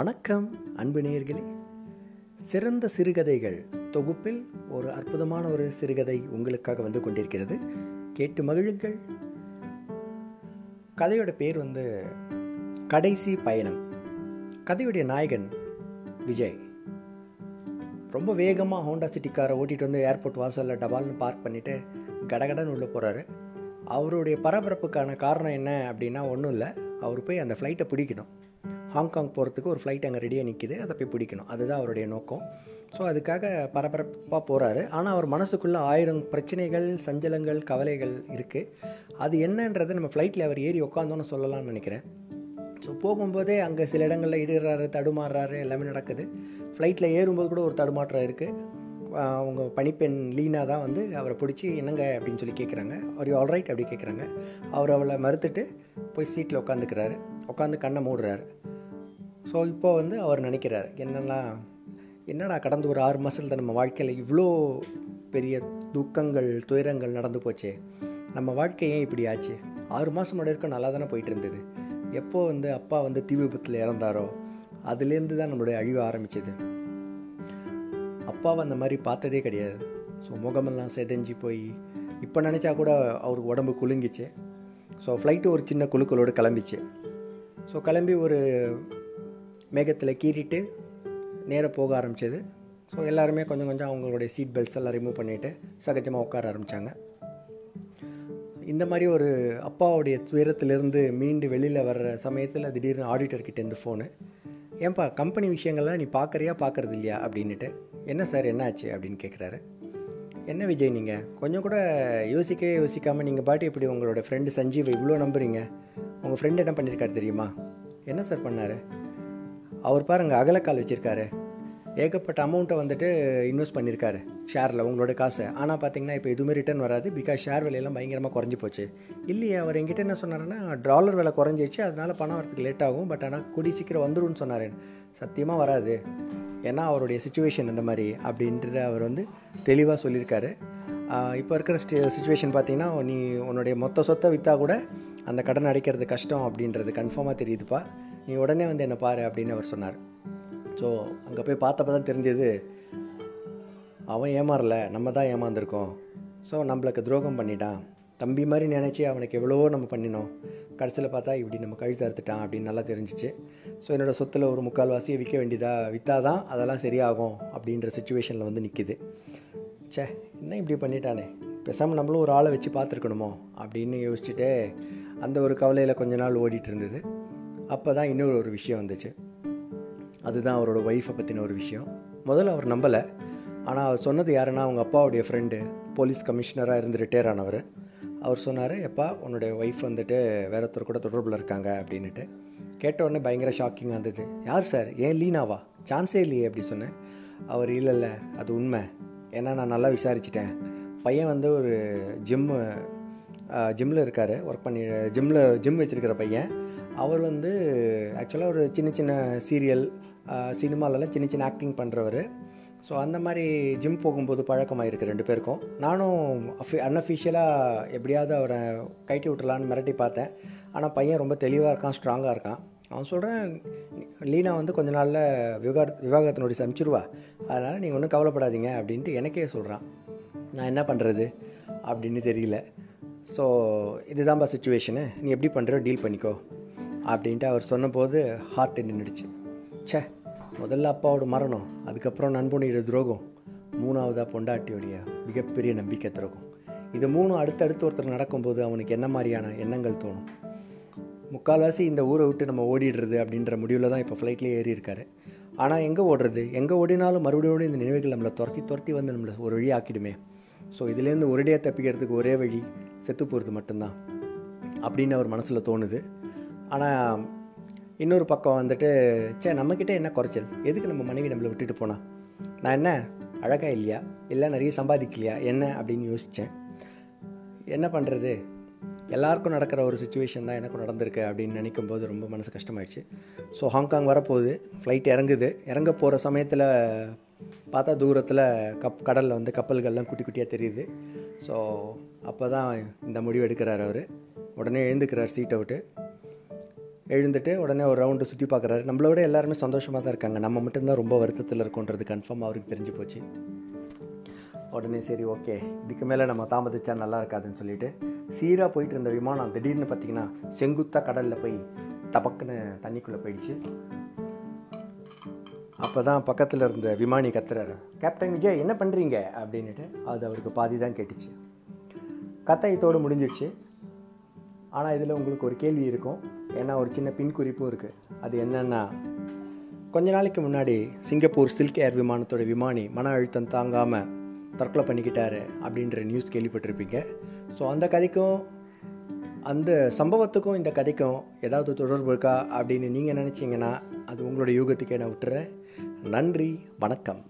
வணக்கம் அன்பு நேயர்களே. சிறந்த சிறுகதைகள் தொகுப்பில் ஒரு அற்புதமான ஒரு சிறுகதை உங்களுக்காக வந்து கொண்டிருக்கிறது. கேட்டு மகிழுங்கள். கதையோட பேர் வந்து கடைசி பயணம். கதையுடைய நாயகன் விஜய். ரொம்ப வேகமாக ஹோண்டா சிட்டி காரை ஓட்டிகிட்டு வந்து ஏர்போர்ட் வாசலில் டபால்னு பார்க் பண்ணிவிட்டு கடகடன்னு உள்ளே போகிறாரு அவருடைய பரபரப்புக்கான காரணம் என்ன அப்படின்னா ஒன்றும் இல்லை. அவர் போய் அந்த ஃப்ளைட்டை பிடிக்கணும். ஹாங்காங் போகிறதுக்கு ஒரு ஃப்ளைட் அங்கே ரெடியாக நிற்கிது அதை போய் பிடிக்கணும். அதுதான் அவருடைய நோக்கம். ஸோ அதுக்காக பரபரப்பாக போகிறாரு ஆனால் அவர் மனசுக்குள்ளே ஆயிரம் பிரச்சனைகள் சஞ்சலங்கள் கவலைகள் இருக்குது அது என்னன்றதை நம்ம ஃப்ளைட்டில் அவர் ஏறி உட்காந்தோன்னு சொல்லலாம்னு நினைக்கிறேன். ஸோ போகும்போதே அங்கே சில இடங்களில் இடுறாரு தடுமாறுறாரு எல்லாமே நடக்குது. ஃப்ளைட்டில் ஏறும்போது கூட ஒரு தடுமாற்றம் இருக்குது அவங்க பணிப்பெண் லீனா தான் வந்து அவரை பிடிச்சி என்னங்க? அப்படின்னு சொல்லி கேட்குறாங்க அவர் ஆல்ரைட் அப்படி கேட்குறாங்க அவர் அவளை மறுத்துட்டு போய் சீட்டில் உட்காந்துக்கிறாரு உட்காந்து கண்ணை மூடுறாரு. ஸோ இப்போ வந்து அவர் நினைக்கிறார் என்னெல்லாம் என்னடா கடந்த ஒரு ஆறு மாதத்தில் நம்ம வாழ்க்கையில் இவ்வளோ பெரிய துக்கங்கள் துயரங்கள் நடந்து போச்சு? நம்ம வாழ்க்கை ஏன் இப்படி ஆச்சு? ஆறு மாதம் முன்னாடி இருக்க நல்லா தானே போயிட்டு இருந்தது. எப்போ வந்து அப்பா வந்து தீ விபத்தில் இறந்தாரோ அதுலேருந்து தான் நம்மளுடைய அழிவு ஆரம்பிச்சது. அப்பாவை அந்த மாதிரி பார்த்ததே கிடையாது. ஸோ முகமெல்லாம் செதஞ்சு போய் இப்போ நினச்சா கூட அவருக்கு உடம்பு குலுங்கிச்சு. ஸோ ஃப்ளைட்டு ஒரு சின்ன குழுக்களோடு கிளம்பிச்சு. ஸோ கிளம்பி ஒரு மேகத்தில் கீறிட்டு நேராக போக ஆரம்பிச்சது. ஸோ எல்லாருமே கொஞ்சம் கொஞ்சம் அவங்களுடைய சீட் பெல்ட்ஸ் எல்லாம் ரிமூவ் பண்ணிவிட்டு சகஜமாக உட்கார ஆரம்பித்தாங்க இந்த மாதிரி ஒரு அப்பாவுடைய துயரத்திலிருந்து மீண்டு வெளியில் வர்ற சமயத்தில் திடீர்னு ஆடிட்டர்கிட்டேருந்து ஃபோனு ஏன்பா கம்பெனி விஷயங்கள்லாம் நீ பார்க்குறியா பார்க்குறது இல்லையா அப்படின்னுட்டு என்ன சார் என்னாச்சு அப்படின்னு கேட்குறாரு என்ன விஜய் நீங்கள் கொஞ்சம் கூட யோசிக்கவே யோசிக்காமல் நீங்கள் பாட்டி இப்படி உங்களோட ஃப்ரெண்டு சஞ்சீவை இவ்வளோ நம்புறீங்க? உங்கள் ஃப்ரெண்டு என்ன பண்ணியிருக்காரு தெரியுமா? என்ன சார் பண்ணார்? அவர் பாருங்க அகலக்கால் வச்சுருக்காரு. ஏகப்பட்ட அமௌண்ட்டை வந்துட்டு இன்வெஸ்ட் பண்ணியிருக்காரு ஷேரில் உங்களோட காசை. ஆனால் பார்த்தீங்கன்னா இப்போ எதுவுமே ரிட்டர்ன் வராது. பிகாஸ் ஷேர் விலையெல்லாம் பயங்கரமாக குறைஞ்சி போச்சு. இல்லையே அவர் எங்கிட்ட என்ன சொன்னாருன்னா டாலர் விலை குறைஞ்சிச்சு அதனால் பணம் வரதுக்கு லேட் ஆகும். பட் ஆனால் கூடி சீக்கிரம் வந்துடும் சொன்னார். சத்தியமாக வராது. ஏன்னா அவருடைய சுச்சுவேஷன் அந்த மாதிரி அப்படின்றத அவர் வந்து தெளிவாக சொல்லியிருக்காரு இப்போ இருக்கிற ஸ்டே சுச்சுவேஷன் பார்த்தீங்கன்னா நீ உன்னுடைய மொத்த சொத்தை விற்றா கூட அந்த கடன் அடைக்கிறது கஷ்டம் அப்படின்றது கன்ஃபார்மாக தெரியுதுப்பா. நீ உடனே வந்து என்னை பாரு அப்படின்னு அவர் சொன்னார். ஸோ அங்கே போய் பார்த்தப்ப தான் தெரிஞ்சது அவன் ஏமாறல நம்ம தான் ஏமாந்துருக்கோம். ஸோ நம்மளுக்கு துரோகம் பண்ணிட்டான். தம்பி மாதிரி நினச்சி அவனுக்கு எவ்வளவோ நம்ம பண்ணினோம். கடைசியில் பார்த்தா இப்படி நம்ம கழுத்து அறுத்துட்டான் அப்படின்னு நல்லா தெரிஞ்சிச்சு. ஸோ என்னோடய சொத்தில் ஒரு முக்கால்வாசியை விற்க வேண்டியதாக விற்றா தான் அதெல்லாம் சரியாகும் அப்படின்ற சுச்சுவேஷனில் வந்து நிற்கிது சே என்ன இப்படி பண்ணிட்டானே? பேசாமல் நம்மளும் ஒரு ஆளை வச்சு பார்த்துருக்கணுமோ அப்படின்னு யோசிச்சுட்டு அந்த ஒரு கவலையில் கொஞ்ச நாள் ஓடிட்டு இருந்தது. அப்போ தான் இன்னொரு ஒரு விஷயம் வந்துச்சு. அதுதான் அவரோட ஒய்ஃபை பற்றின ஒரு விஷயம். முதல்ல அவர் நம்பலை. ஆனால் அவர் சொன்னது யாருன்னா அவங்க அப்பாவுடைய ஃப்ரெண்டு போலீஸ் கமிஷனராக இருந்து ரிட்டையர் ஆனவர் அவர் சொன்னார் எப்பா உன்னுடைய ஒய்ஃப் வந்துட்டு வேற ஒருத்தர் கூட தொடர்பில் இருக்காங்க அப்படின்ட்டு கேட்ட உடனே பயங்கர ஷாக்கிங்காக இருந்தது. யார் சார் ஏன் லீனாவா? சான்ஸே இல்லையே அப்படி சொன்னேன். அவர் இல்லை இல்லை அது உண்மை. ஏன்னா நான் நல்லா விசாரிச்சிட்டேன். பையன் வந்து ஒரு ஜிம்மு ஜிம்மில் இருக்கார். ஒர்க் பண்ணி ஜிம்மில் ஜிம் வச்சுருக்கிற பையன். அவர் வந்து ஆக்சுவலாக ஒரு சின்ன சின்ன சீரியல் சினிமாலெல்லாம் சின்ன சின்ன ஆக்டிங் பண்ணுறவர் ஸோ அந்த மாதிரி ஜிம் போகும்போது பழக்கமாக இருக்குது ரெண்டு பேருக்கும். நானும் அஃபி அன்அஃபிஷியலாக எப்படியாவது அவரை கைட்டி விட்டுலான்னு மிரட்டி பார்த்தேன். ஆனால் பையன் ரொம்ப தெளிவாக இருக்கான் ஸ்ட்ராங்காக இருக்கான். அவன் சொல்கிறேன் லீனா வந்து கொஞ்ச நாளில் விவகார விவாகத்தினுடைய சமைச்சிருவா அதனால் நீங்கள் ஒன்றும் கவலைப்படாதீங்க அப்படின்ட்டு எனக்கே சொல்கிறான் நான் என்ன பண்ணுறது அப்படின்னு தெரியல. ஸோ இதுதான்ப்பா சுச்சுவேஷனு நீ எப்படி பண்ணுற டீல் பண்ணிக்கோ. அப்படின்ட்டு அவர் சொன்னபோது ஹார்ட் நின்றுடுச்சு ச்சே முதல்ல அப்பாவோட மரணம் அதுக்கப்புறம் நண்பனுடைய துரோகம் மூணாவதாக பொண்டாட்டியோடைய மிகப்பெரிய நம்பிக்கை துரோகம். இது மூணும் அடுத்தடுத்து ஒருத்தர் நடக்கும்போது அவனுக்கு என்ன மாதிரியான எண்ணங்கள் தோணும்? முக்கால்வாசி இந்த ஊரை விட்டு நம்ம ஓடிடுறது அப்படின்ற முடிவில் தான் இப்போ ஃப்ளைட்லேயே ஏறி இருக்காரு. ஆனால் எங்கே ஓடுறது? எங்கே ஓடினாலும் மறுபடியும் இந்த நினைவுகள் நம்மளை துரத்தி துரத்தி வந்து நம்மளை ஒரு வழி ஆக்கிடுமே. ஸோ இதுலேருந்து ஒரேடியாக தப்பிக்கிறதுக்கு ஒரே வழி செத்து போகிறது மட்டும்தான் அப்படின்னு அவர் மனசில் தோணுது. ஆனால் இன்னொரு பக்கம் வந்துட்டு சே நம்மக்கிட்ட என்ன குறைச்சல்? எதுக்கு நம்ம மனைவி நம்மளை விட்டுட்டு போனா? நான் என்ன அழகாக இல்லையா? இல்லை நிறைய சம்பாதிக்கலையா? என்ன அப்படின்னு யோசித்தேன் என்ன பண்ணுறது எல்லாருக்கும் நடக்கிற ஒரு சுச்சுவேஷன் தான் எனக்கும் நடந்திருக்கு அப்படின்னு நினைக்கும் போது ரொம்ப மனசு கஷ்டமாயிடுச்சு. ஸோ ஹாங்காங் வரப்போகுது. ஃப்ளைட் இறங்குது. இறங்க போகிற சமயத்தில் பார்த்தா தூரத்தில் கப் கடலில் வந்து கப்பல்கள்லாம் குட்டி குட்டியாக தெரியுது. ஸோ அப்போ தான் இந்த முடிவு எடுக்கிறார் அவர். உடனே எழுந்துக்கிறார் சீட்டை விட்டு. எழுந்துட்டு உடனே ஒரு ரவுண்டு சுற்றி பார்க்குறாரு நம்மளை விட எல்லாருமே சந்தோஷமாக தான் இருக்காங்க. நம்ம மட்டும்தான் ரொம்ப வருத்தத்தில் இருக்கோன்றது கன்ஃபார்ம் அவருக்கு தெரிஞ்சு போச்சு. உடனே சரி ஓகே இதுக்கு மேலே நம்ம தாமதிச்சா நல்லா இருக்காதுன்னு சொல்லிட்டு சீராக போயிட்டு இருந்த விமானம் திடீர்னு பார்த்தீங்கன்னா செங்குத்தாக கடலில் போய் தபக்குன்னு தண்ணிக்குள்ளே போயிடுச்சு. அப்போ தான் பக்கத்தில் இருந்த விமானி கத்துறாரு. கேப்டன் விஜய் என்ன பண்ணுறீங்க அப்படின்னுட்டு அது அவருக்கு பாதி தான் கேட்டுச்சு. கதை இதோடு முடிஞ்சிடுச்சு ஆனால் இதில் உங்களுக்கு ஒரு கேள்வி இருக்கும். ஏன்னா ஒரு சின்ன பின் குறிப்பும் இருக்குது அது என்னென்னா கொஞ்ச நாளைக்கு முன்னாடி சிங்கப்பூர் சில்க் ஏர் விமானத்தோட விமானி மன அழுத்தம் தாங்காமல் தற்கொலை பண்ணிக்கிட்டாரு அப்படின்ற நியூஸ் கேள்விப்பட்டிருப்பீங்க. ஸோ அந்த கதைக்கும் அந்த சம்பவத்துக்கும் இந்த கதைக்கும் ஏதாவது தொடர்பு இருக்கா அப்படின்னு நீங்கள் நினச்சிங்கன்னா அது உங்களோட யூகத்துக்கே நான் விட்டுறேன். நன்றி வணக்கம்.